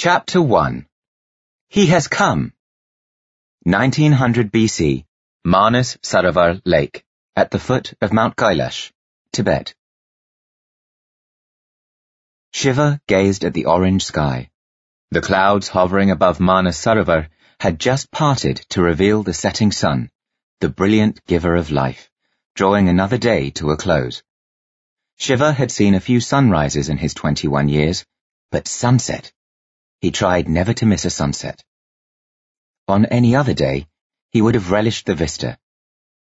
Chapter 1 He has come. 1900 BC, Manas Sarovar Lake, at the foot of Mount Kailash, Tibet. Shiva gazed at the orange sky. The clouds hovering above Manas Sarovar had just parted to reveal the setting sun, the brilliant giver of life, drawing another day to a close. Shiva had seen a few sunrises in his 21 years, but sunset he tried never to miss a sunset. On any other day, he would have relished the vista.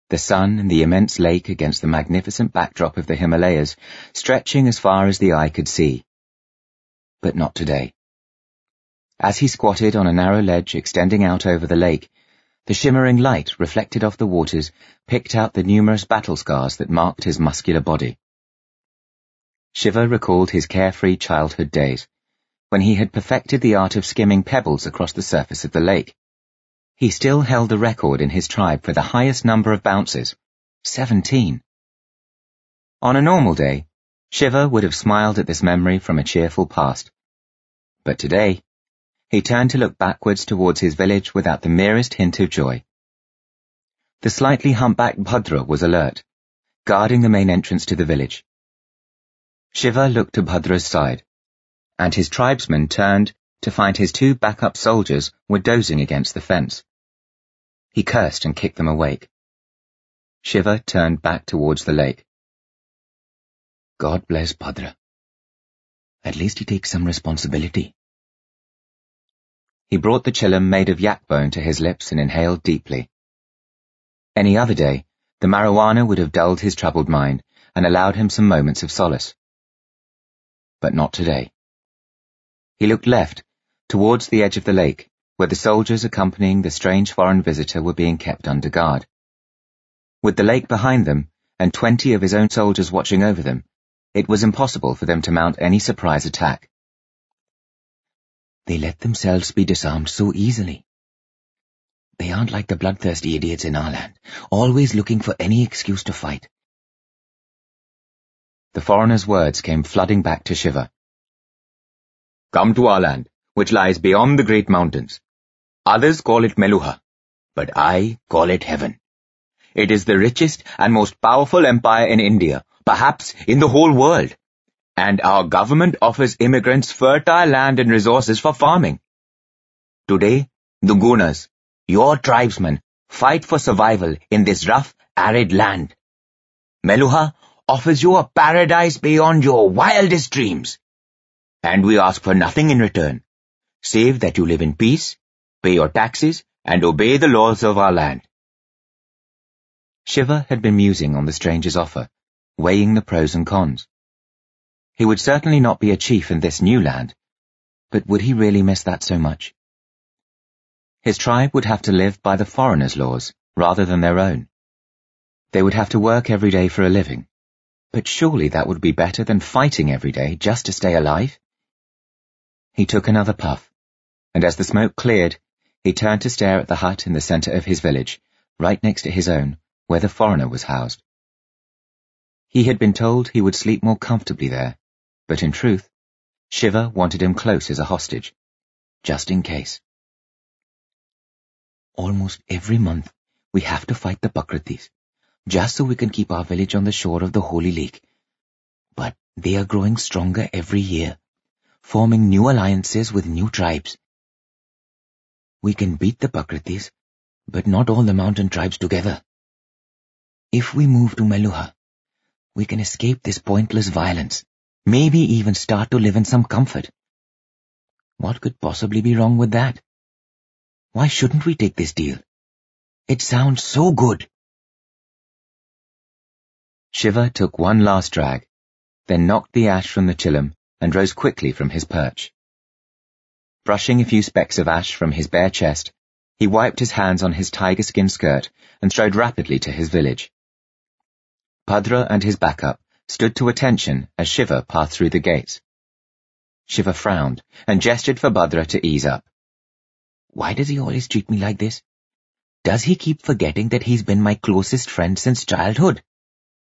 The sun and the immense lake against the magnificent backdrop of the Himalayas, stretching as far as the eye could see. But not today. As he squatted on a narrow ledge extending out over the lake, the shimmering light reflected off the waters picked out the numerous battle scars that marked his muscular body. Shiva recalled his carefree childhood days when he had perfected the art of skimming pebbles across the surface of the lake. He still held the record in his tribe for the highest number of bounces, 17. On a normal day, Shiva would have smiled at this memory from a cheerful past. But today, he turned to look backwards towards his village without the merest hint of joy. The slightly humpbacked Bhadra was alert, guarding the main entrance to the village. Shiva looked to Bhadra's side and his tribesmen turned to find his two backup soldiers were dozing against the fence. He cursed and kicked them awake. Shiva turned back towards the lake. God bless Bhadra. At least he takes some responsibility. He brought the chillum made of yak bone to his lips and inhaled deeply. Any other day, the marijuana would have dulled his troubled mind and allowed him some moments of solace. But not today. He looked left, towards the edge of the lake, where the soldiers accompanying the strange foreign visitor were being kept under guard. With the lake behind them, and twenty of his own soldiers watching over them, it was impossible for them to mount any surprise attack. They let themselves be disarmed so easily. They aren't like the bloodthirsty idiots in our land, always looking for any excuse to fight. The foreigner's words came flooding back to Shiva. Come to our land, which lies beyond the great mountains. Others call it Meluha, but I call it heaven. It is the richest and most powerful empire in India, perhaps in the whole world. And our government offers immigrants fertile land and resources for farming. Today, the Gunas, your tribesmen, fight for survival in this rough, arid land. Meluha offers you a paradise beyond your wildest dreams and we ask for nothing in return, save that you live in peace, pay your taxes, and obey the laws of our land. Shiva had been musing on the stranger's offer, weighing the pros and cons. He would certainly not be a chief in this new land, but would he really miss that so much? His tribe would have to live by the foreigners' laws rather than their own. They would have to work every day for a living, but surely that would be better than fighting every day just to stay alive. He took another puff, and as the smoke cleared, he turned to stare at the hut in the centre of his village, right next to his own, where the foreigner was housed. He had been told he would sleep more comfortably there, but in truth, Shiva wanted him close as a hostage, just in case. Almost every month, we have to fight the Pakratis, just so we can keep our village on the shore of the holy lake. But they are growing stronger every year forming new alliances with new tribes. We can beat the Pakratis, but not all the mountain tribes together. If we move to Meluha, we can escape this pointless violence, maybe even start to live in some comfort. What could possibly be wrong with that? Why shouldn't we take this deal? It sounds so good. Shiva took one last drag, then knocked the ash from the chillum and rose quickly from his perch. Brushing a few specks of ash from his bare chest, he wiped his hands on his tiger-skin skirt and strode rapidly to his village. Bhadra and his backup stood to attention as Shiva passed through the gates. Shiva frowned and gestured for Bhadra to ease up. Why does he always treat me like this? Does he keep forgetting that he's been my closest friend since childhood?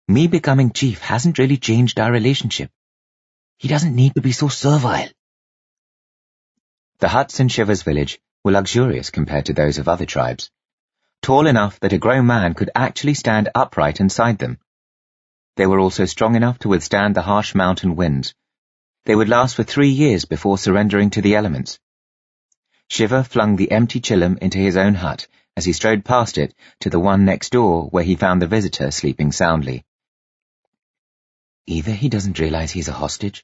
Me becoming chief hasn't really changed our relationship. He doesn't need to be so servile. The huts in Shiva's village were luxurious compared to those of other tribes, tall enough that a grown man could actually stand upright inside them. They were also strong enough to withstand the harsh mountain winds. They would last for three years before surrendering to the elements. Shiva flung the empty chillum into his own hut as he strode past it to the one next door where he found the visitor sleeping soundly. Either he doesn't realize he's a hostage,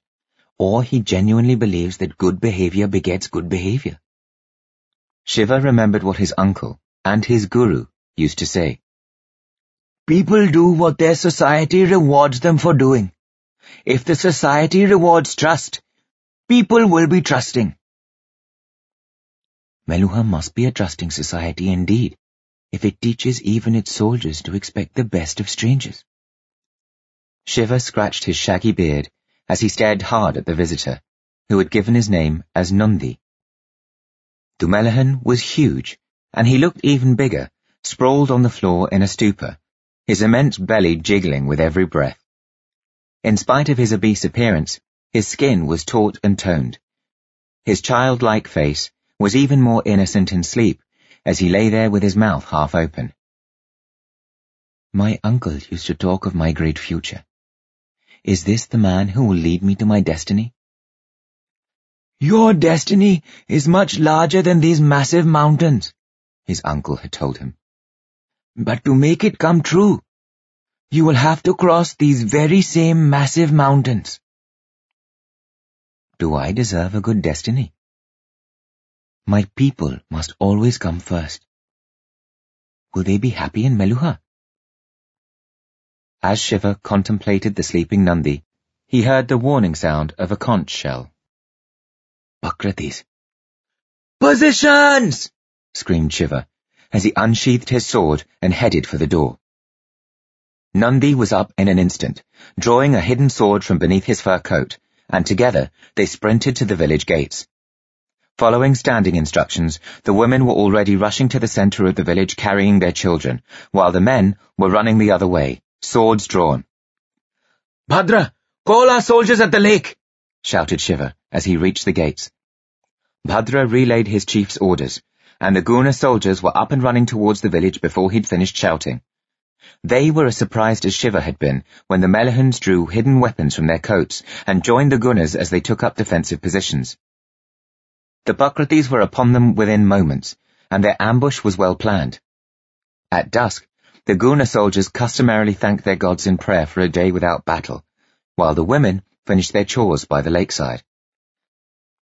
or he genuinely believes that good behavior begets good behavior. Shiva remembered what his uncle and his guru used to say. People do what their society rewards them for doing. If the society rewards trust, people will be trusting. Meluha must be a trusting society indeed, if it teaches even its soldiers to expect the best of strangers. Shiva scratched his shaggy beard as he stared hard at the visitor, who had given his name as Nandi. Dummelahan was huge, and he looked even bigger, sprawled on the floor in a stupor, his immense belly jiggling with every breath. In spite of his obese appearance, his skin was taut and toned. His childlike face was even more innocent in sleep as he lay there with his mouth half open. My uncle used to talk of my great future. Is this the man who will lead me to my destiny? Your destiny is much larger than these massive mountains, his uncle had told him. But to make it come true, you will have to cross these very same massive mountains. Do I deserve a good destiny? My people must always come first. Will they be happy in Meluha? As Shiva contemplated the sleeping Nandi, he heard the warning sound of a conch shell. Pakratis. Positions! screamed Shiva, as he unsheathed his sword and headed for the door. Nandi was up in an instant, drawing a hidden sword from beneath his fur coat, and together they sprinted to the village gates. Following standing instructions, the women were already rushing to the center of the village carrying their children, while the men were running the other way, swords drawn. Bhadra, call our soldiers at the lake, shouted Shiva as he reached the gates. Bhadra relayed his chief's orders, and the Guna soldiers were up and running towards the village before he'd finished shouting. They were as surprised as Shiva had been when the Meluhans drew hidden weapons from their coats and joined the Gunas as they took up defensive positions. The Pakratis were upon them within moments, and their ambush was well planned. At dusk, the Guna soldiers customarily thanked their gods in prayer for a day without battle, while the women finished their chores by the lakeside.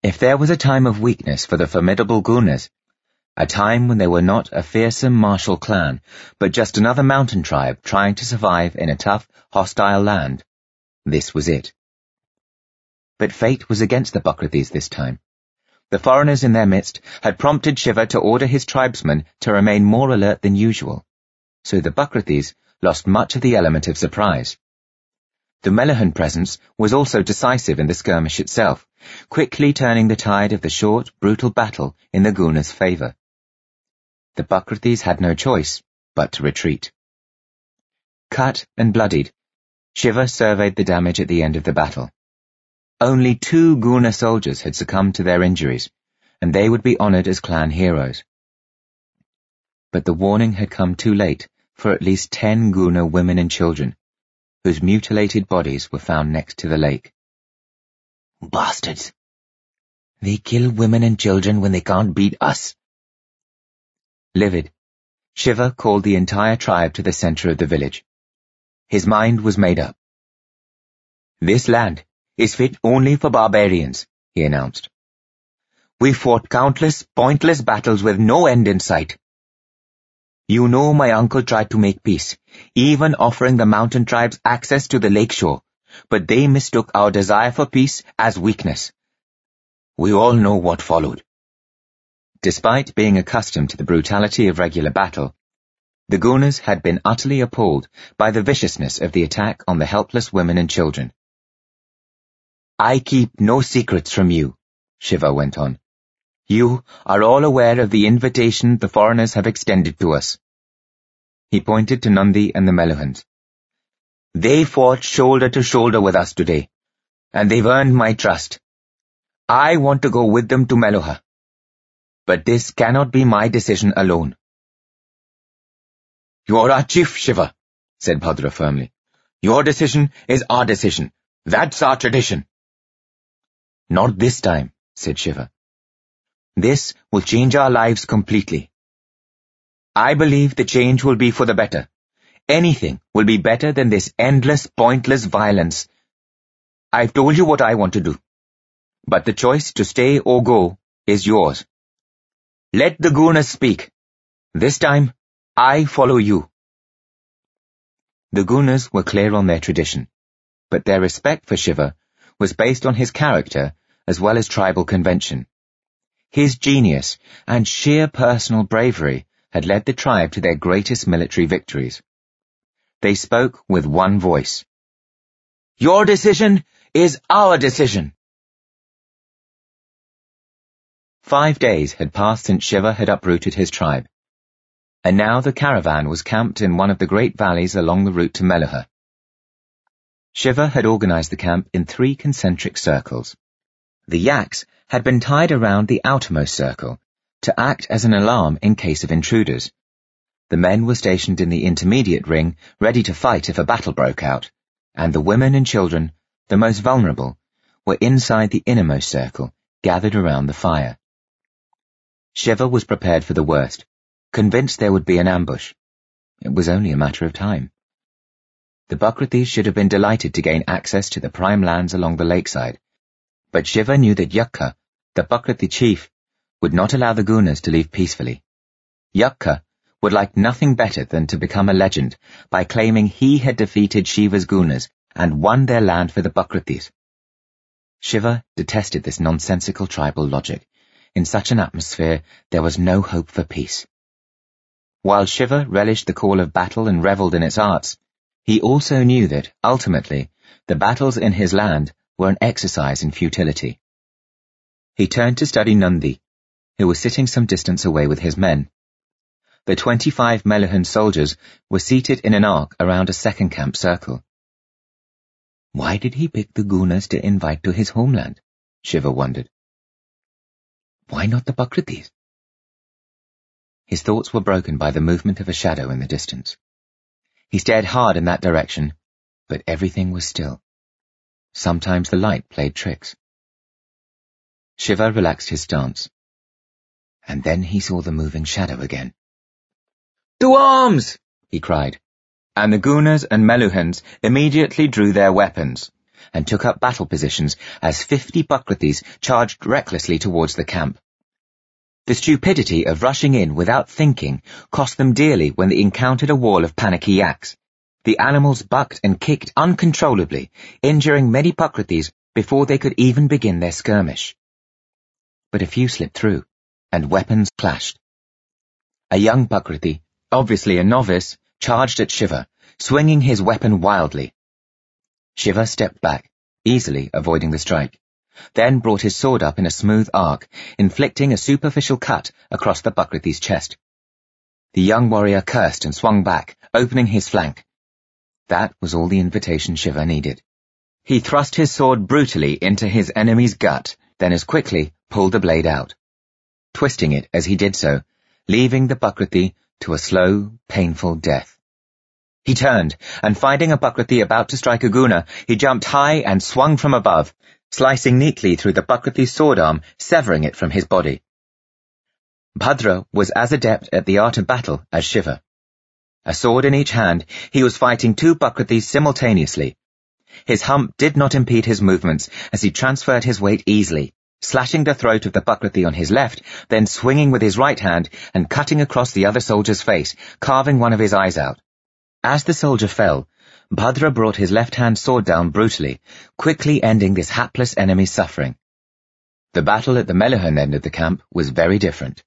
If there was a time of weakness for the formidable Gunas, a time when they were not a fearsome martial clan, but just another mountain tribe trying to survive in a tough, hostile land, this was it. But fate was against the Pakratis this time. The foreigners in their midst had prompted Shiva to order his tribesmen to remain more alert than usual so the Pakratis lost much of the element of surprise. The Meluhan presence was also decisive in the skirmish itself, quickly turning the tide of the short, brutal battle in the Guna's favour. The Pakratis had no choice but to retreat. Cut and bloodied, Shiva surveyed the damage at the end of the battle. Only two Guna soldiers had succumbed to their injuries, and they would be honoured as clan heroes but the warning had come too late for at least ten Guna women and children, whose mutilated bodies were found next to the lake. Bastards! They kill women and children when they can't beat us. Livid, Shiva called the entire tribe to the center of the village. His mind was made up. This land is fit only for barbarians, he announced. We fought countless, pointless battles with no end in sight. You know my uncle tried to make peace, even offering the mountain tribes access to the lake shore, but they mistook our desire for peace as weakness. We all know what followed. Despite being accustomed to the brutality of regular battle, the Gunas had been utterly appalled by the viciousness of the attack on the helpless women and children. I keep no secrets from you, Shiva went on. You are all aware of the invitation the foreigners have extended to us. He pointed to Nandi and the Meluhans. They fought shoulder to shoulder with us today, and they've earned my trust. I want to go with them to Meluha, But this cannot be my decision alone. You're our chief, Shiva, said Bhadra firmly. Your decision is our decision. That's our tradition. Not this time, said Shiva. This will change our lives completely. I believe the change will be for the better. Anything will be better than this endless, pointless violence. I've told you what I want to do. But the choice to stay or go is yours. Let the Gunas speak. This time, I follow you. The Gunas were clear on their tradition, but their respect for Shiva was based on his character as well as tribal convention. His genius and sheer personal bravery had led the tribe to their greatest military victories. They spoke with one voice. Your decision is our decision. Five days had passed since Shiva had uprooted his tribe and now the caravan was camped in one of the great valleys along the route to Meluha. Shiva had organized the camp in three concentric circles. The yaks had been tied around the outermost circle to act as an alarm in case of intruders. The men were stationed in the intermediate ring, ready to fight if a battle broke out, and the women and children, the most vulnerable, were inside the innermost circle, gathered around the fire. Shiva was prepared for the worst, convinced there would be an ambush. It was only a matter of time. The Pakratis should have been delighted to gain access to the prime lands along the lakeside, but Shiva knew that Yakhya, the Pakrati chief, would not allow the Gunas to leave peacefully. Yakhya would like nothing better than to become a legend by claiming he had defeated Shiva's Gunas and won their land for the Pakratis. Shiva detested this nonsensical tribal logic. In such an atmosphere, there was no hope for peace. While Shiva relished the call of battle and revelled in its arts, he also knew that, ultimately, the battles in his land were an exercise in futility. He turned to study Nandi, who was sitting some distance away with his men. The twenty-five Meluhan soldiers were seated in an arc around a second camp circle. Why did he pick the Gunas to invite to his homeland? Shiva wondered. Why not the Pakratis? His thoughts were broken by the movement of a shadow in the distance. He stared hard in that direction, but everything was still. Sometimes the light played tricks. Shiva relaxed his stance. And then he saw the moving shadow again. To arms! he cried. And the Gunas and Meluhans immediately drew their weapons and took up battle positions as fifty Pakratis charged recklessly towards the camp. The stupidity of rushing in without thinking cost them dearly when they encountered a wall of panicky yaks. The animals bucked and kicked uncontrollably, injuring many Pakratis before they could even begin their skirmish. But a few slipped through, and weapons clashed. A young Pakrati, obviously a novice, charged at Shiva, swinging his weapon wildly. Shiva stepped back, easily avoiding the strike then brought his sword up in a smooth arc, inflicting a superficial cut across the Pakrati's chest. The young warrior cursed and swung back, opening his flank. That was all the invitation Shiva needed. He thrust his sword brutally into his enemy's gut, then as quickly pulled the blade out, twisting it as he did so, leaving the Pakrati to a slow, painful death. He turned, and finding a Pakrati about to strike a guna, he jumped high and swung from above, slicing neatly through the Pakrati's sword arm, severing it from his body. Bhadra was as adept at the art of battle as Shiva. A sword in each hand, he was fighting two Pakratis simultaneously. His hump did not impede his movements as he transferred his weight easily, slashing the throat of the Pakrati on his left, then swinging with his right hand and cutting across the other soldier's face, carving one of his eyes out. As the soldier fell, Bhadra brought his left-hand sword down brutally, quickly ending this hapless enemy's suffering. The battle at the Meluhan end of the camp was very different.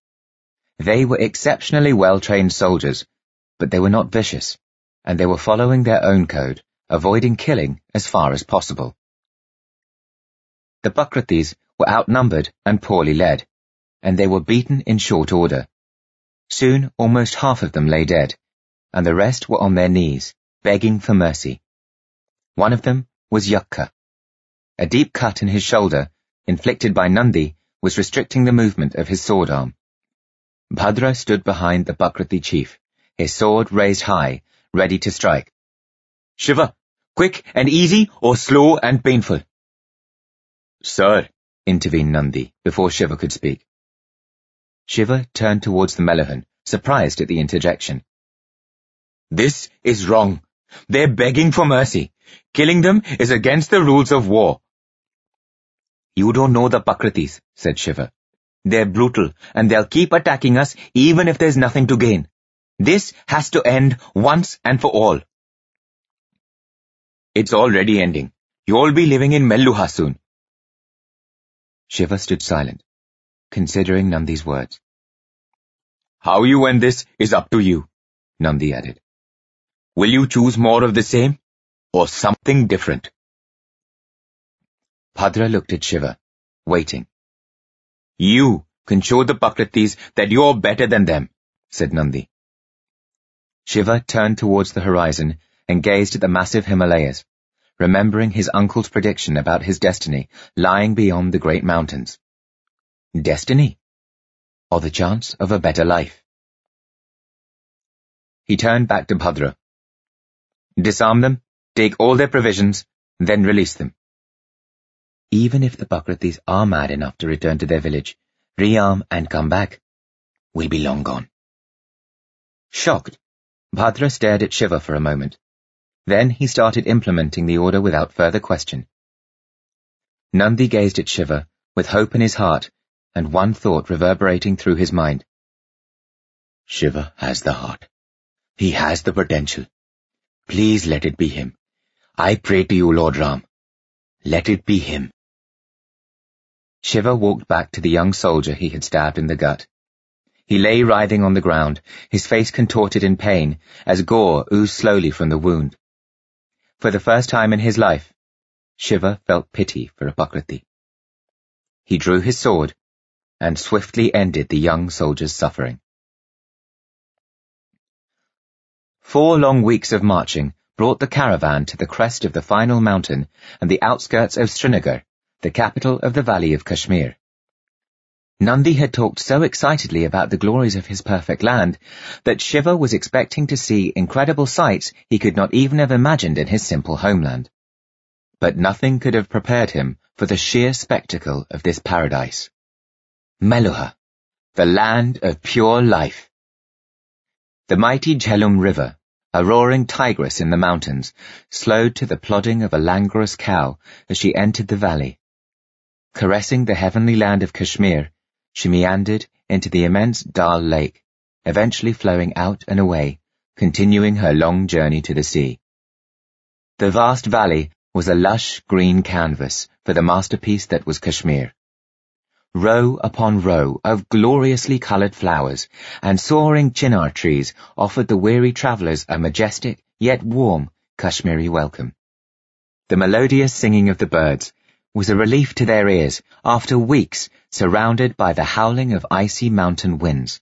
They were exceptionally well-trained soldiers, but they were not vicious, and they were following their own code, avoiding killing as far as possible. The Pakratis were outnumbered and poorly led, and they were beaten in short order. Soon almost half of them lay dead, and the rest were on their knees, begging for mercy. One of them was Yakhya. A deep cut in his shoulder, inflicted by Nandi, was restricting the movement of his sword arm. Bhadra stood behind the Pakrati chief, his sword raised high, ready to strike. Shiva, quick and easy or slow and painful? Sir, intervened Nandi before Shiva could speak. Shiva turned towards the Meluhan, surprised at the interjection. This is wrong. They're begging for mercy. Killing them is against the rules of war. You don't know the Pakratis, said Shiva. They're brutal, and they'll keep attacking us even if there's nothing to gain. This has to end once and for all. It's already ending. You'll be living in Meluha soon. Shiva stood silent, considering Nandi's words. How you end this is up to you, Nandi added. Will you choose more of the same, or something different? Bhadra looked at Shiva, waiting. You can show the Pakratis that you're better than them, said Nandi. Shiva turned towards the horizon and gazed at the massive Himalayas, remembering his uncle's prediction about his destiny lying beyond the great mountains. Destiny? Or the chance of a better life? He turned back to Bhadra. Disarm them, take all their provisions, then release them. Even if the Pakratis are mad enough to return to their village, rearm and come back, we'll be long gone. Shocked, Bhadra stared at Shiva for a moment. Then he started implementing the order without further question. Nandi gazed at Shiva with hope in his heart and one thought reverberating through his mind. Shiva has the heart. He has the potential. Please let it be him. I pray to you, Lord Ram. Let it be him. Shiva walked back to the young soldier he had stabbed in the gut. He lay writhing on the ground, his face contorted in pain, as gore oozed slowly from the wound. For the first time in his life, Shiva felt pity for a Pakrati. He drew his sword and swiftly ended the young soldier's suffering. Four long weeks of marching brought the caravan to the crest of the final mountain and the outskirts of Srinagar, the capital of the Valley of Kashmir. Nandi had talked so excitedly about the glories of his perfect land that Shiva was expecting to see incredible sights he could not even have imagined in his simple homeland. But nothing could have prepared him for the sheer spectacle of this paradise. Meluha, the land of pure life. The mighty Jhelum River, a roaring tigress in the mountains, slowed to the plodding of a languorous cow as she entered the valley. Caressing the heavenly land of Kashmir, she meandered into the immense Dal Lake, eventually flowing out and away, continuing her long journey to the sea. The vast valley was a lush green canvas for the masterpiece that was Kashmir. Row upon row of gloriously coloured flowers and soaring chinar trees offered the weary travellers a majestic yet warm Kashmiri welcome. The melodious singing of the birds was a relief to their ears after weeks surrounded by the howling of icy mountain winds.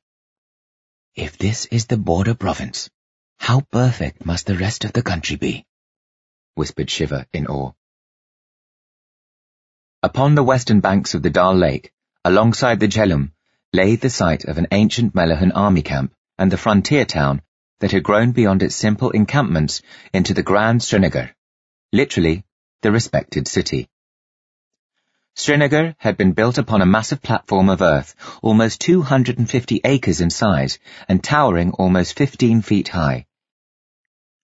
If this is the border province, how perfect must the rest of the country be? whispered Shiva in awe. Upon the western banks of the Dal Lake, alongside the Jhelum, lay the site of an ancient Meluhan army camp and the frontier town that had grown beyond its simple encampments into the grand Srinagar, literally the respected city. Srinagar had been built upon a massive platform of earth, almost 250 acres in size and towering almost 15 feet high.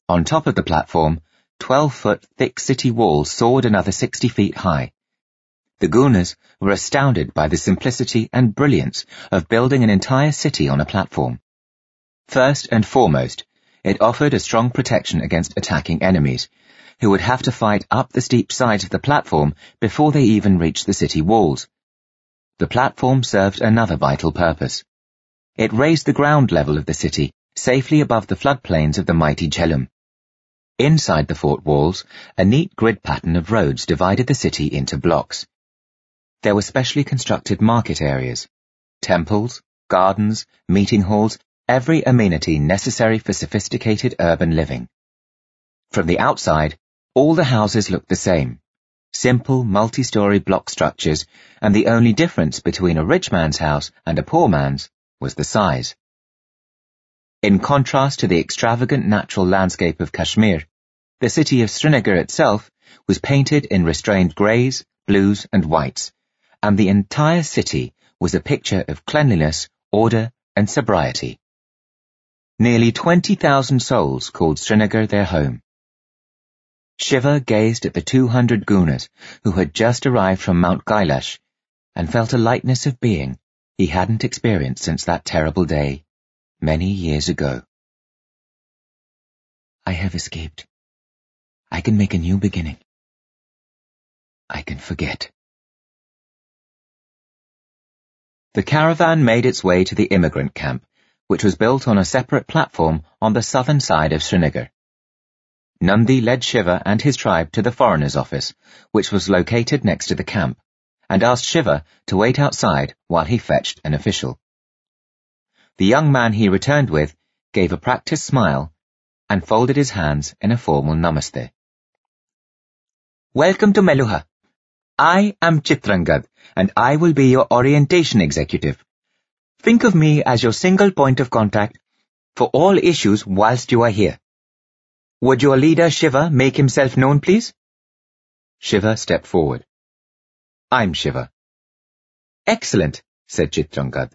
On top of the platform, 12-foot thick city walls soared another 60 feet high. The Gunas were astounded by the simplicity and brilliance of building an entire city on a platform. First and foremost, it offered a strong protection against attacking enemies, who would have to fight up the steep sides of the platform before they even reached the city walls. The platform served another vital purpose. It raised the ground level of the city safely above the floodplains of the mighty Jhelum. Inside the fort walls, a neat grid pattern of roads divided the city into blocks. There were specially constructed market areas, temples, gardens, meeting halls, every amenity necessary for sophisticated urban living. From the outside, all the houses looked the same. Simple, multi-story block structures, and the only difference between a rich man's house and a poor man's was the size. In contrast to the extravagant natural landscape of Kashmir, the city of Srinagar itself was painted in restrained greys, blues, and whites, and the entire city was a picture of cleanliness, order, and sobriety. Nearly 20,000 souls called Srinagar their home. Shiva gazed at the 200 Gunas who had just arrived from Mount Kailash and felt a lightness of being he hadn't experienced since that terrible day many years ago. I have escaped. I can make a new beginning. I can forget. The caravan made its way to the immigrant camp, which was built on a separate platform on the southern side of Srinagar. Nandi led Shiva and his tribe to the foreigner's office, which was located next to the camp, and asked Shiva to wait outside while he fetched an official. The young man he returned with gave a practiced smile and folded his hands in a formal namaste. Welcome to Meluha. I am Chitrangad, and I will be your orientation executive. Think of me as your single point of contact for all issues whilst you are here. Would your leader Shiva make himself known, please? Shiva stepped forward. I'm Shiva. Excellent, said Chitrangad.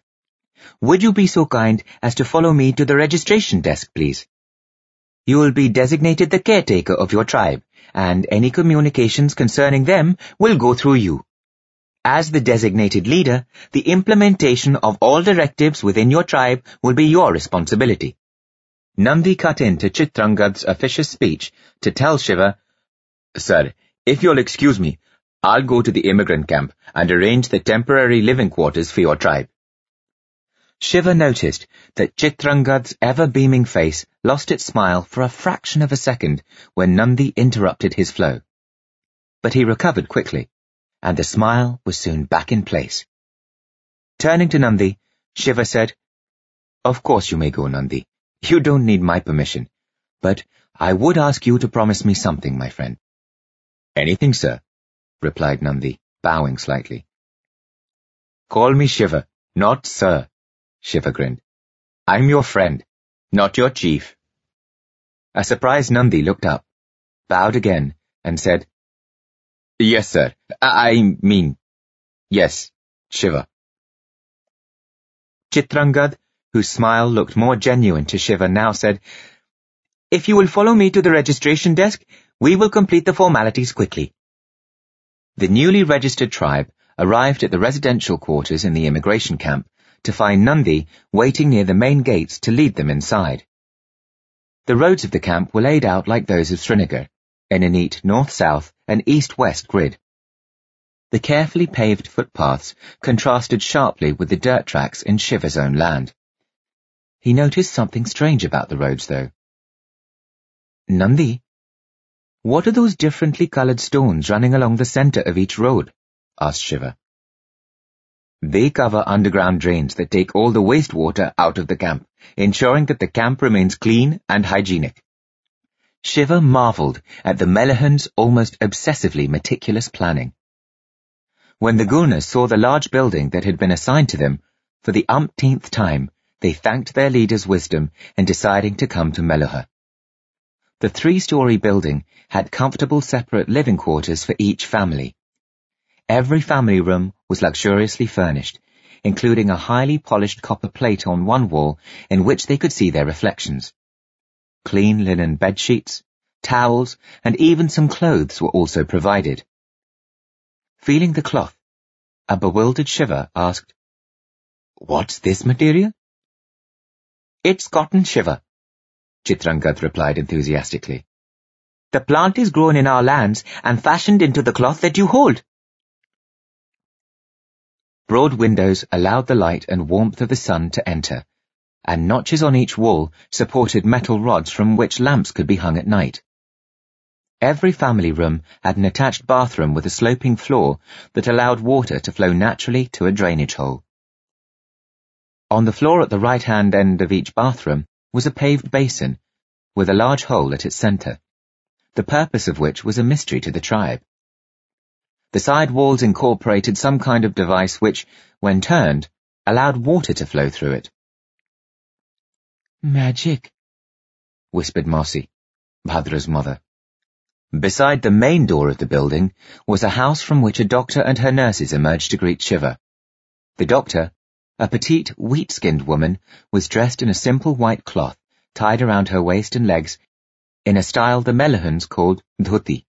Would you be so kind as to follow me to the registration desk, please? You will be designated the caretaker of your tribe, and any communications concerning them will go through you. As the designated leader, the implementation of all directives within your tribe will be your responsibility. Nandi cut into Chitrangad's officious speech to tell Shiva, Sir, if you'll excuse me, I'll go to the immigrant camp and arrange the temporary living quarters for your tribe. Shiva noticed that Chitrangad's ever-beaming face lost its smile for a fraction of a second when Nandi interrupted his flow. But he recovered quickly, and the smile was soon back in place. Turning to Nandi, Shiva said, Of course you may go, Nandi. You don't need my permission. But I would ask you to promise me something, my friend. Anything, sir, replied Nandi, bowing slightly. Call me Shiva, not sir. Shiva grinned. I'm your friend, not your chief. A surprised Nandi looked up, bowed again, and said, Yes, sir. I mean, yes, Shiva. Chitrangad, whose smile looked more genuine to Shiva now, said, If you will follow me to the registration desk, we will complete the formalities quickly. The newly registered tribe arrived at the residential quarters in the immigration camp to find Nandi waiting near the main gates to lead them inside. The roads of the camp were laid out like those of Srinagar, in a neat north-south and east-west grid. The carefully paved footpaths contrasted sharply with the dirt tracks in Shiva's own land. He noticed something strange about the roads, though. Nandi, what are those differently coloured stones running along the centre of each road? asked Shiva. They cover underground drains that take all the wastewater out of the camp, ensuring that the camp remains clean and hygienic. Shiva marveled at the Meluhans' almost obsessively meticulous planning. When the Gunas saw the large building that had been assigned to them, for the umpteenth time, they thanked their leader's wisdom in deciding to come to Meluha. The three-story building had comfortable separate living quarters for each family. Every family room was luxuriously furnished, including a highly polished copper plate on one wall in which they could see their reflections. Clean linen bed sheets, towels, and even some clothes were also provided. Feeling the cloth, a bewildered Shiva asked, What's this material? It's cotton Shiva, Chitrangad replied enthusiastically. The plant is grown in our lands and fashioned into the cloth that you hold. Broad windows allowed the light and warmth of the sun to enter, and notches on each wall supported metal rods from which lamps could be hung at night. Every family room had an attached bathroom with a sloping floor that allowed water to flow naturally to a drainage hole. On the floor at the right-hand end of each bathroom was a paved basin with a large hole at its centre, the purpose of which was a mystery to the tribe. The side walls incorporated some kind of device which, when turned, allowed water to flow through it. Magic, whispered Mossy, Bhadra's mother. Beside the main door of the building was a house from which a doctor and her nurses emerged to greet Shiva. The doctor, a petite, wheat-skinned woman, was dressed in a simple white cloth tied around her waist and legs in a style the Meluhans called dhoti.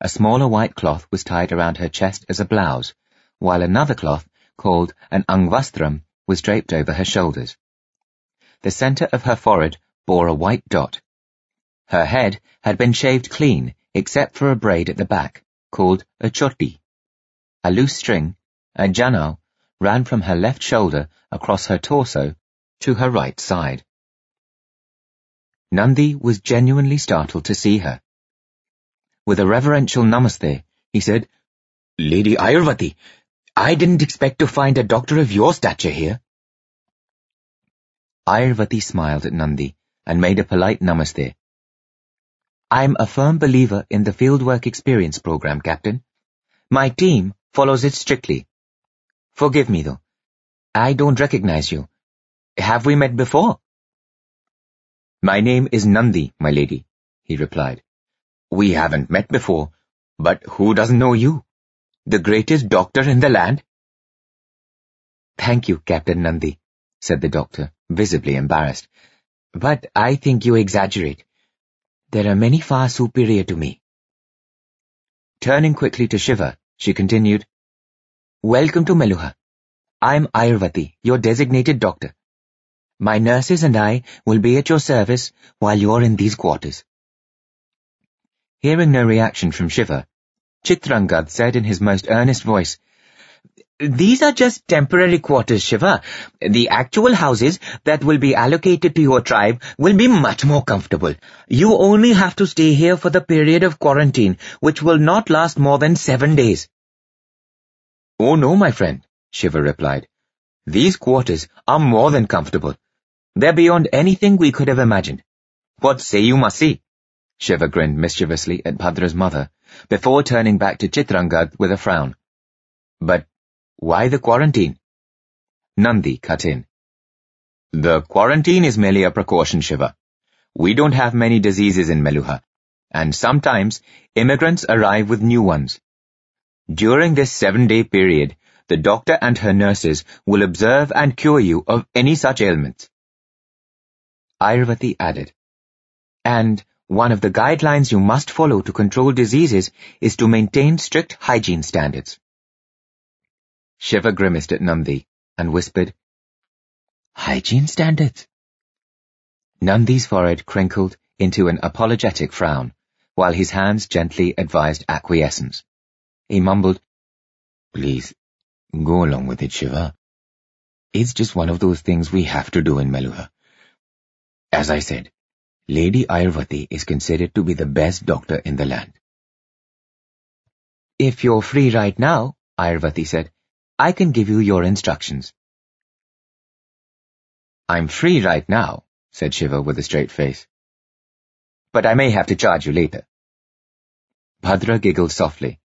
A smaller white cloth was tied around her chest as a blouse, while another cloth, called an angvastram, was draped over her shoulders. The center of her forehead bore a white dot, her head had been shaved clean except for a braid at the back, called a choti. A loose string, a janau, ran from her left shoulder across her torso to her right side. Nandi was genuinely startled to see her. With a reverential namaste, he said, Lady Ayurvati, I didn't expect to find a doctor of your stature here. Ayurvati smiled at Nandi and made a polite namaste. I'm a firm believer in the Fieldwork Experience program, Captain. My team follows it strictly. Forgive me, though. I don't recognize you. Have we met before? My name is Nandi, my lady, he replied. We haven't met before, but who doesn't know you? The greatest doctor in the land? Thank you, Captain Nandi, said the doctor, visibly embarrassed. But I think you exaggerate. There are many far superior to me. Turning quickly to Shiva, she continued, Welcome to Meluha. I'm Ayurvati, your designated doctor. My nurses and I will be at your service while you're in these quarters. Hearing no reaction from Shiva, Chitrangad said in his most earnest voice, these are just temporary quarters, Shiva. The actual houses that will be allocated to your tribe will be much more comfortable. You only have to stay here for the period of quarantine, which will not last more than seven days. Oh no, my friend, Shiva replied. These quarters are more than comfortable. They're beyond anything we could have imagined. What say you, Masi? Shiva grinned mischievously at Bhadra's mother, before turning back to Chitrangad with a frown. But why the quarantine? Nandi cut in. The quarantine is merely a precaution, Shiva. We don't have many diseases in Meluha, and sometimes immigrants arrive with new ones. During this seven-day period, the doctor and her nurses will observe and cure you of any such ailments. Ayurvati added, And one of the guidelines you must follow to control diseases is to maintain strict hygiene standards. Shiva grimaced at Nandi and whispered, Hygiene standards. Nandi's forehead crinkled into an apologetic frown, while his hands gently advised acquiescence. He mumbled, Please, go along with it, Shiva. It's just one of those things we have to do in Meluha. As I said, Lady Ayurvati is considered to be the best doctor in the land. If you're free right now, Ayurvati said, I can give you your instructions. I'm free right now, said Shiva with a straight face. But I may have to charge you later. Bhadra giggled softly,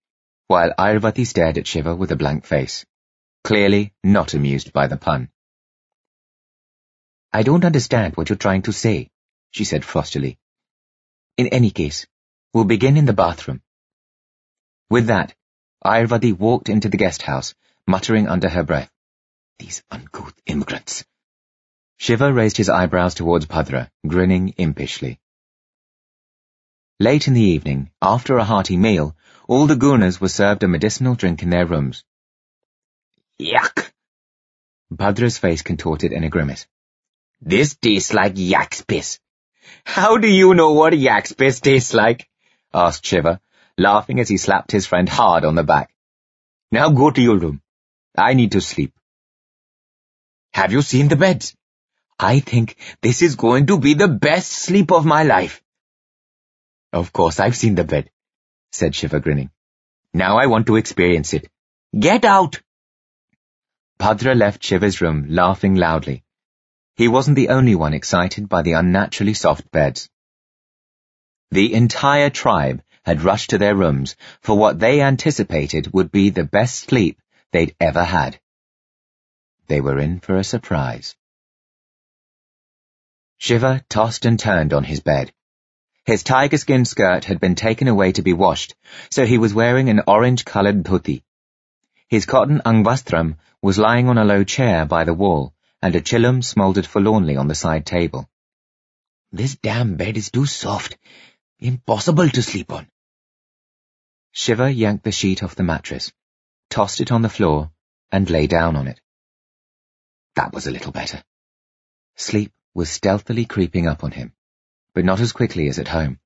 while Ayurvati stared at Shiva with a blank face, clearly not amused by the pun. I don't understand what you're trying to say, she said frostily. In any case, we'll begin in the bathroom. With that, Ayurvati walked into the guest house muttering under her breath, These uncouth immigrants. Shiva raised his eyebrows towards Bhadra, grinning impishly. Late in the evening, after a hearty meal, all the Gunas were served a medicinal drink in their rooms. Yuck! Bhadra's face contorted in a grimace. This tastes like yak's piss. How do you know what yak's piss tastes like? asked Shiva, laughing as he slapped his friend hard on the back. Now go to your room. I need to sleep. Have you seen the beds? I think this is going to be the best sleep of my life. Of course I've seen the bed, said Shiva grinning. Now I want to experience it. Get out! Bhadra left Shiva's room laughing loudly. He wasn't the only one excited by the unnaturally soft beds. The entire tribe had rushed to their rooms for what they anticipated would be the best sleep they'd ever had. they were in for a surprise. Shiva tossed and turned on his bed. His tiger skin skirt had been taken away to be washed, so he was wearing an orange-coloured dhoti. His cotton angvastram was lying on a low chair by the wall, and a chillum smouldered forlornly on the side table. This damn bed is too soft. Impossible to sleep on. Shiva yanked the sheet off the mattress, tossed it on the floor, and lay down on it. That was a little better. Sleep was stealthily creeping up on him, but not as quickly as at home.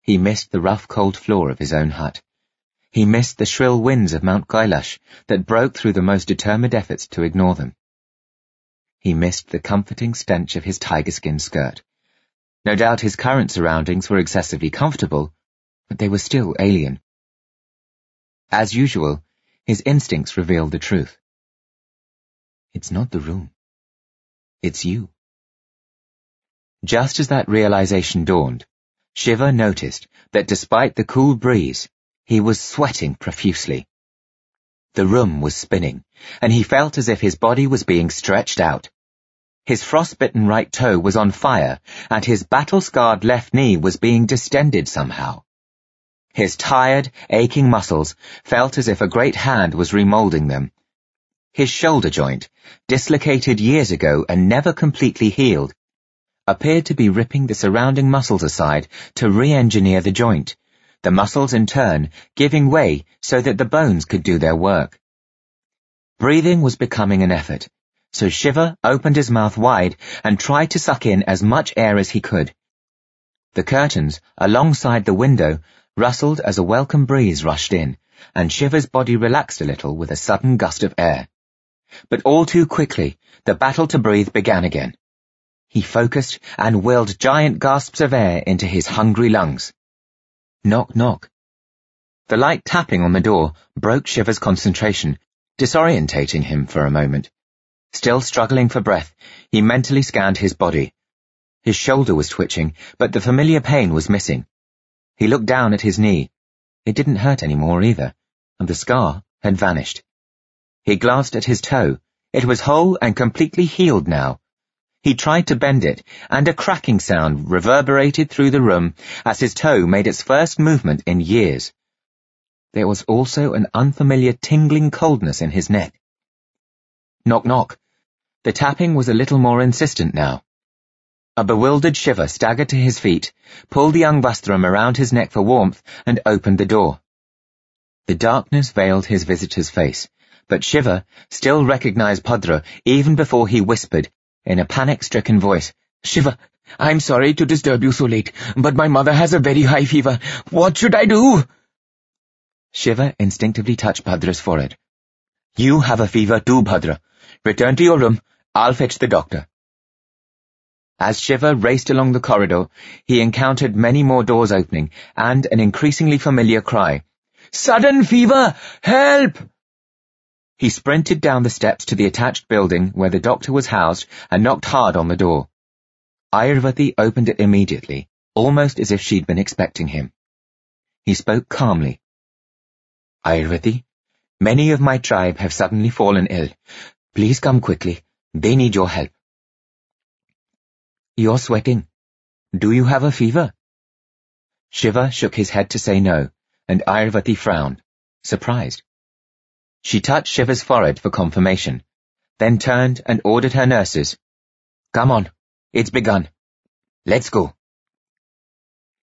He missed the rough cold floor of his own hut. He missed the shrill winds of Mount Kailash that broke through the most determined efforts to ignore them. He missed the comforting stench of his tiger skin skirt. No doubt his current surroundings were excessively comfortable, but they were still alien. As usual, his instincts revealed the truth. It's not the room. It's you. Just as that realization dawned, Shiva noticed that despite the cool breeze, he was sweating profusely. The room was spinning, and he felt as if his body was being stretched out. His frostbitten right toe was on fire, and his battle-scarred left knee was being distended somehow. His tired, aching muscles felt as if a great hand was remolding them. His shoulder joint, dislocated years ago and never completely healed, appeared to be ripping the surrounding muscles aside to re-engineer the joint, the muscles in turn giving way so that the bones could do their work. Breathing was becoming an effort, so Shiva opened his mouth wide and tried to suck in as much air as he could. The curtains, alongside the window, rustled as a welcome breeze rushed in, and Shiva's body relaxed a little with a sudden gust of air. But all too quickly, the battle to breathe began again. He focused and willed giant gasps of air into his hungry lungs. Knock, knock. The light tapping on the door broke Shiva's concentration, disorientating him for a moment. Still struggling for breath, he mentally scanned his body. His shoulder was twitching, but the familiar pain was missing. He looked down at his knee. It didn't hurt anymore either, and the scar had vanished. He glanced at his toe. It was whole and completely healed now. He tried to bend it, and a cracking sound reverberated through the room as his toe made its first movement in years. There was also an unfamiliar tingling coldness in his neck. Knock knock. The tapping was a little more insistent now. A bewildered Shiva staggered to his feet, pulled the young angvastram around his neck for warmth, and opened the door. The darkness veiled his visitor's face, but Shiva still recognized Bhadra even before he whispered, in a panic-stricken voice. Shiva, I'm sorry to disturb you so late, but my mother has a very high fever. What should I do? Shiva instinctively touched Bhadra's forehead. You have a fever too, Bhadra. Return to your room. I'll fetch the doctor. As Shiva raced along the corridor, he encountered many more doors opening and an increasingly familiar cry. Sudden fever! Help! He sprinted down the steps to the attached building where the doctor was housed and knocked hard on the door. Ayurvati opened it immediately, almost as if she'd been expecting him. He spoke calmly. Ayurvati, many of my tribe have suddenly fallen ill. Please come quickly. They need your help. You're sweating. Do you have a fever? Shiva shook his head to say no, and Ayurvati frowned, surprised. She touched Shiva's forehead for confirmation, then turned and ordered her nurses. Come on, it's begun. Let's go.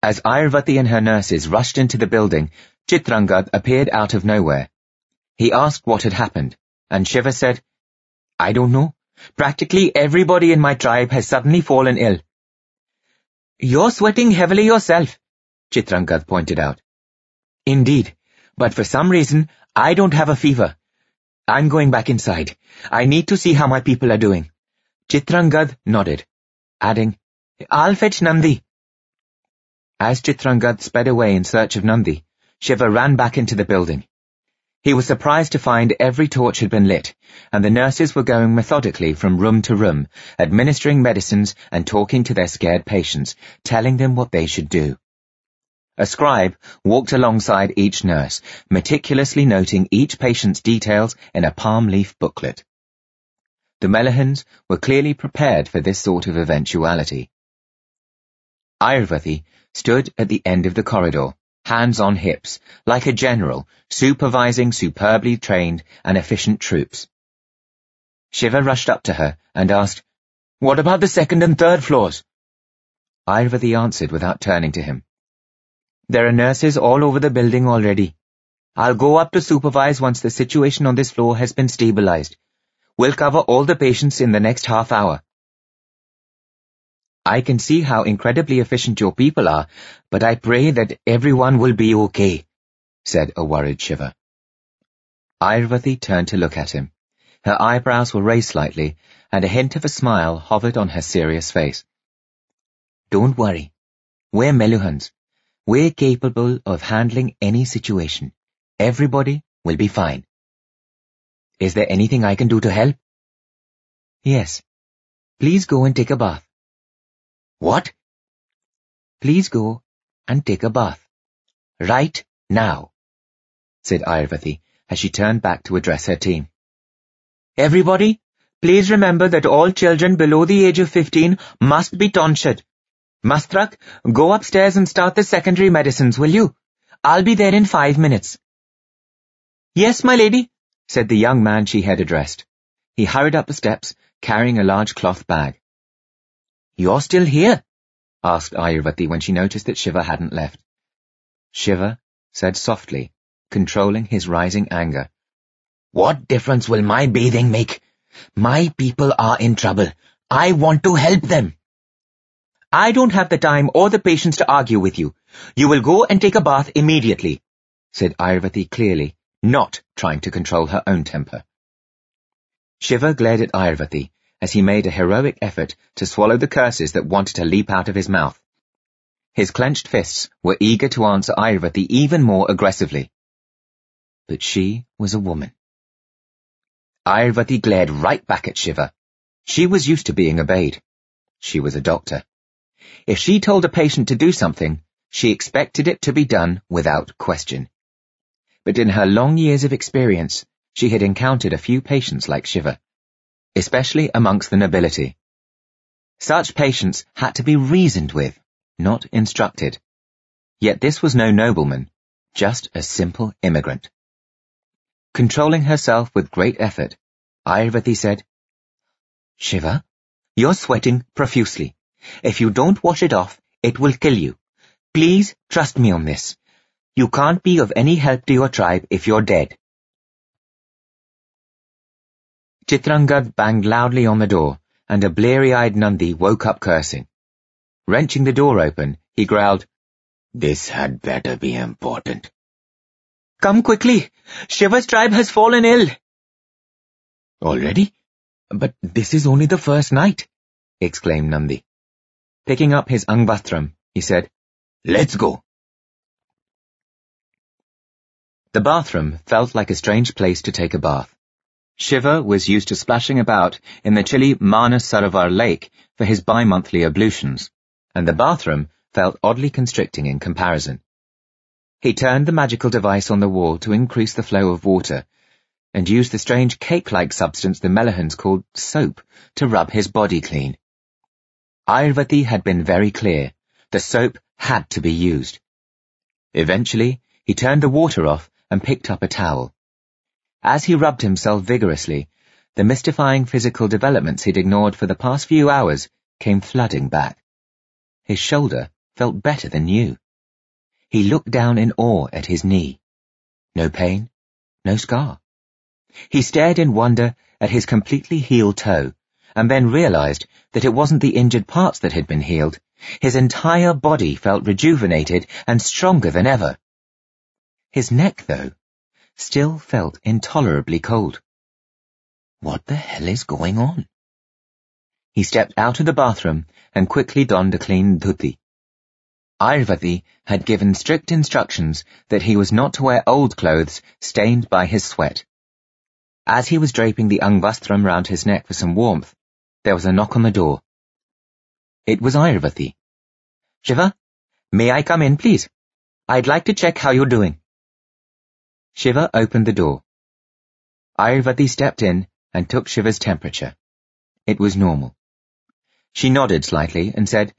As Ayurvati and her nurses rushed into the building, Chitrangad appeared out of nowhere. He asked what had happened, and Shiva said, I don't know. Practically everybody in my tribe has suddenly fallen ill. You're sweating heavily yourself, Chitrangad pointed out. Indeed, but for some reason I don't have a fever. I'm going back inside. I need to see how my people are doing. Chitrangad nodded, adding, I'll fetch Nandi. As Chitrangad sped away in search of Nandi, Shiva ran back into the building. He was surprised to find every torch had been lit, and the nurses were going methodically from room to room, administering medicines and talking to their scared patients, telling them what they should do. A scribe walked alongside each nurse, meticulously noting each patient's details in a palm leaf booklet. The Meluhans were clearly prepared for this sort of eventuality. Ayurvati stood at the end of the corridor, hands on hips, like a general, supervising superbly trained and efficient troops. Shiva rushed up to her and asked, What about the second and third floors? Ayurvati answered without turning to him. There are nurses all over the building already. I'll go up to supervise once the situation on this floor has been stabilized. We'll cover all the patients in the next half hour. I can see how incredibly efficient your people are, but I pray that everyone will be okay, said a worried Shiva. Ayurvati turned to look at him. Her eyebrows were raised slightly, and a hint of a smile hovered on her serious face. Don't worry. We're Meluhans. We're capable of handling any situation. Everybody will be fine. Is there anything I can do to help? Yes. Please go and take a bath. What? Please go and take a bath. Right now, said Ayurvati as she turned back to address her team. Everybody, please remember that all children below the age of 15 must be tonsured. Mastrak, go upstairs and start the secondary medicines, will you? I'll be there in five minutes. Yes, my lady, said the young man she had addressed. He hurried up the steps, carrying a large cloth bag. You're still here? asked Ayurvati when she noticed that Shiva hadn't left. Shiva said softly, controlling his rising anger. What difference will my bathing make? My people are in trouble. I want to help them. I don't have the time or the patience to argue with you. You will go and take a bath immediately, said Ayurvati clearly, not trying to control her own temper. Shiva glared at Ayurvati as he made a heroic effort to swallow the curses that wanted to leap out of his mouth. His clenched fists were eager to answer Ayurvati even more aggressively. But she was a woman. Ayurvati glared right back at Shiva. She was used to being obeyed. She was a doctor. If she told a patient to do something, she expected it to be done without question. But in her long years of experience, she had encountered a few patients like Shiva especially amongst the nobility. Such patients had to be reasoned with, not instructed. Yet this was no nobleman, just a simple immigrant. Controlling herself with great effort, Ayurvati said, Shiva, you're sweating profusely. If you don't wash it off, it will kill you. Please trust me on this. You can't be of any help to your tribe if you're dead. Chitrangad banged loudly on the door, and a bleary-eyed Nandi woke up cursing. Wrenching the door open, he growled, This had better be important. Come quickly! Shiva's tribe has fallen ill! Already? But this is only the first night, exclaimed Nandi. Picking up his Angvastram, he said, Let's go. The bathroom felt like a strange place to take a bath. Shiva was used to splashing about in the chilly Manasarovar lake for his bi-monthly ablutions, and the bathroom felt oddly constricting in comparison. He turned the magical device on the wall to increase the flow of water, and used the strange cake-like substance the Meluhans called soap to rub his body clean. Ayurvati had been very clear. The soap had to be used. Eventually, he turned the water off and picked up a towel. As he rubbed himself vigorously, the mystifying physical developments he'd ignored for the past few hours came flooding back. His shoulder felt better than new. He looked down in awe at his knee. No pain, no scar. He stared in wonder at his completely healed toe, and then realized that it wasn't the injured parts that had been healed. His entire body felt rejuvenated and stronger than ever. His neck, though, still felt intolerably cold. What the hell is going on? He stepped out of the bathroom and quickly donned a clean dhoti. Ayurvati had given strict instructions that he was not to wear old clothes stained by his sweat. As he was draping the angvastram round his neck for some warmth, there was a knock on the door. It was Ayurvati. Shiva, may I come in, please? I'd like to check how you're doing. Shiva opened the door. Ayurvati stepped in and took Shiva's temperature. it was normal. She nodded slightly and said,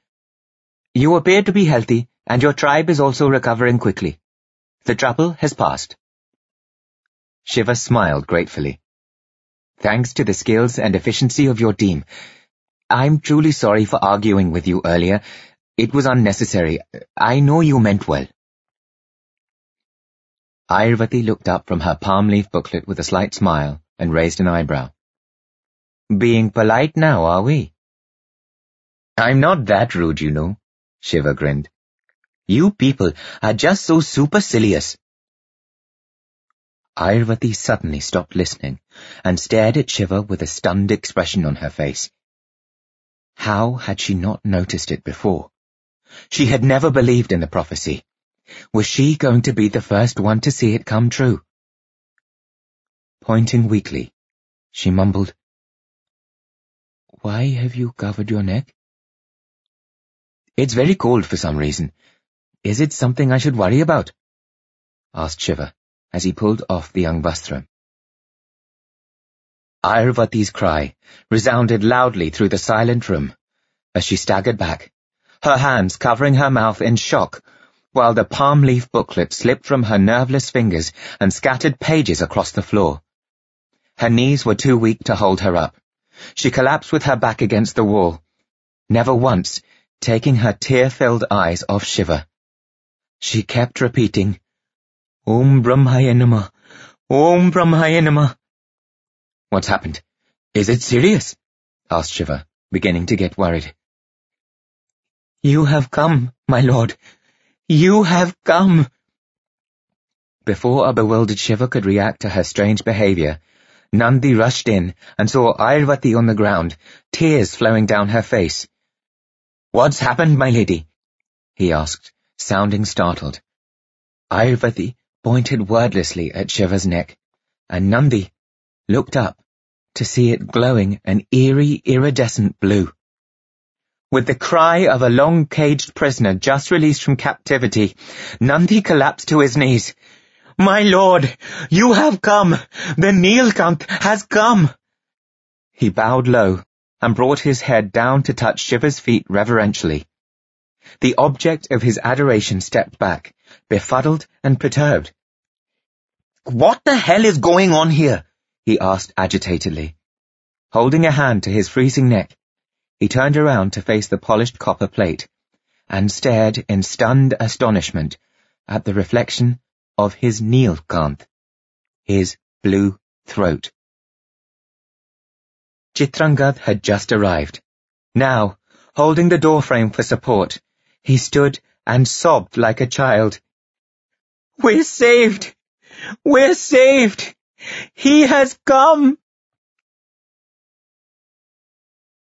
You appear to be healthy, and your tribe is also recovering quickly. The trouble has passed. Shiva smiled gratefully. Thanks to the skills and efficiency of your team. I'm truly sorry for arguing with you earlier. It was unnecessary. I know you meant well. Ayurvati looked up from her palm leaf booklet with a slight smile and raised an eyebrow. Being polite now, are we? I'm not that rude, you know, Shiva grinned. You people are just so supercilious. Ayurvati suddenly stopped listening and stared at Shiva with a stunned expression on her face. How had she not noticed it before? She had never believed in the prophecy. Was she going to be the first one to see it come true? Pointing weakly, she mumbled, Why have you covered your neck? It's very cold for some reason. Is it something I should worry about? asked Shiva as he pulled off the young vastram. Ayurvati's cry resounded loudly through the silent room as she staggered back, her hands covering her mouth in shock, while the palm leaf booklet slipped from her nerveless fingers and scattered pages across the floor. Her knees were too weak to hold her up. She collapsed with her back against the wall, never once taking her tear-filled eyes off Shiva. She kept repeating, Om Brahmaya Namah, Om Brahmaya Namah. What's happened? Is it serious? asked Shiva, beginning to get worried. You have come, my lord. You have come. Before a bewildered Shiva could react to her strange behavior, Nandi rushed in and saw Ayurvati on the ground, tears flowing down her face. What's happened, my lady? he asked, sounding startled. Ayurvati pointed wordlessly at Shiva's neck, and Nandi looked up to see it glowing an eerie, iridescent blue. With the cry of a long-caged prisoner just released from captivity, Nandi collapsed to his knees. My lord, you have come! The Nilkanth has come! He bowed low and brought his head down to touch Shiva's feet reverentially. The object of his adoration stepped back, befuddled and perturbed. What the hell is going on here? he asked agitatedly. Holding a hand to his freezing neck, he turned around to face the polished copper plate and stared in stunned astonishment at the reflection of his Nilkanth, his blue throat. Chitrangad had just arrived. Now, holding the doorframe for support, he stood and sobbed like a child. We're saved! We're saved! He has come!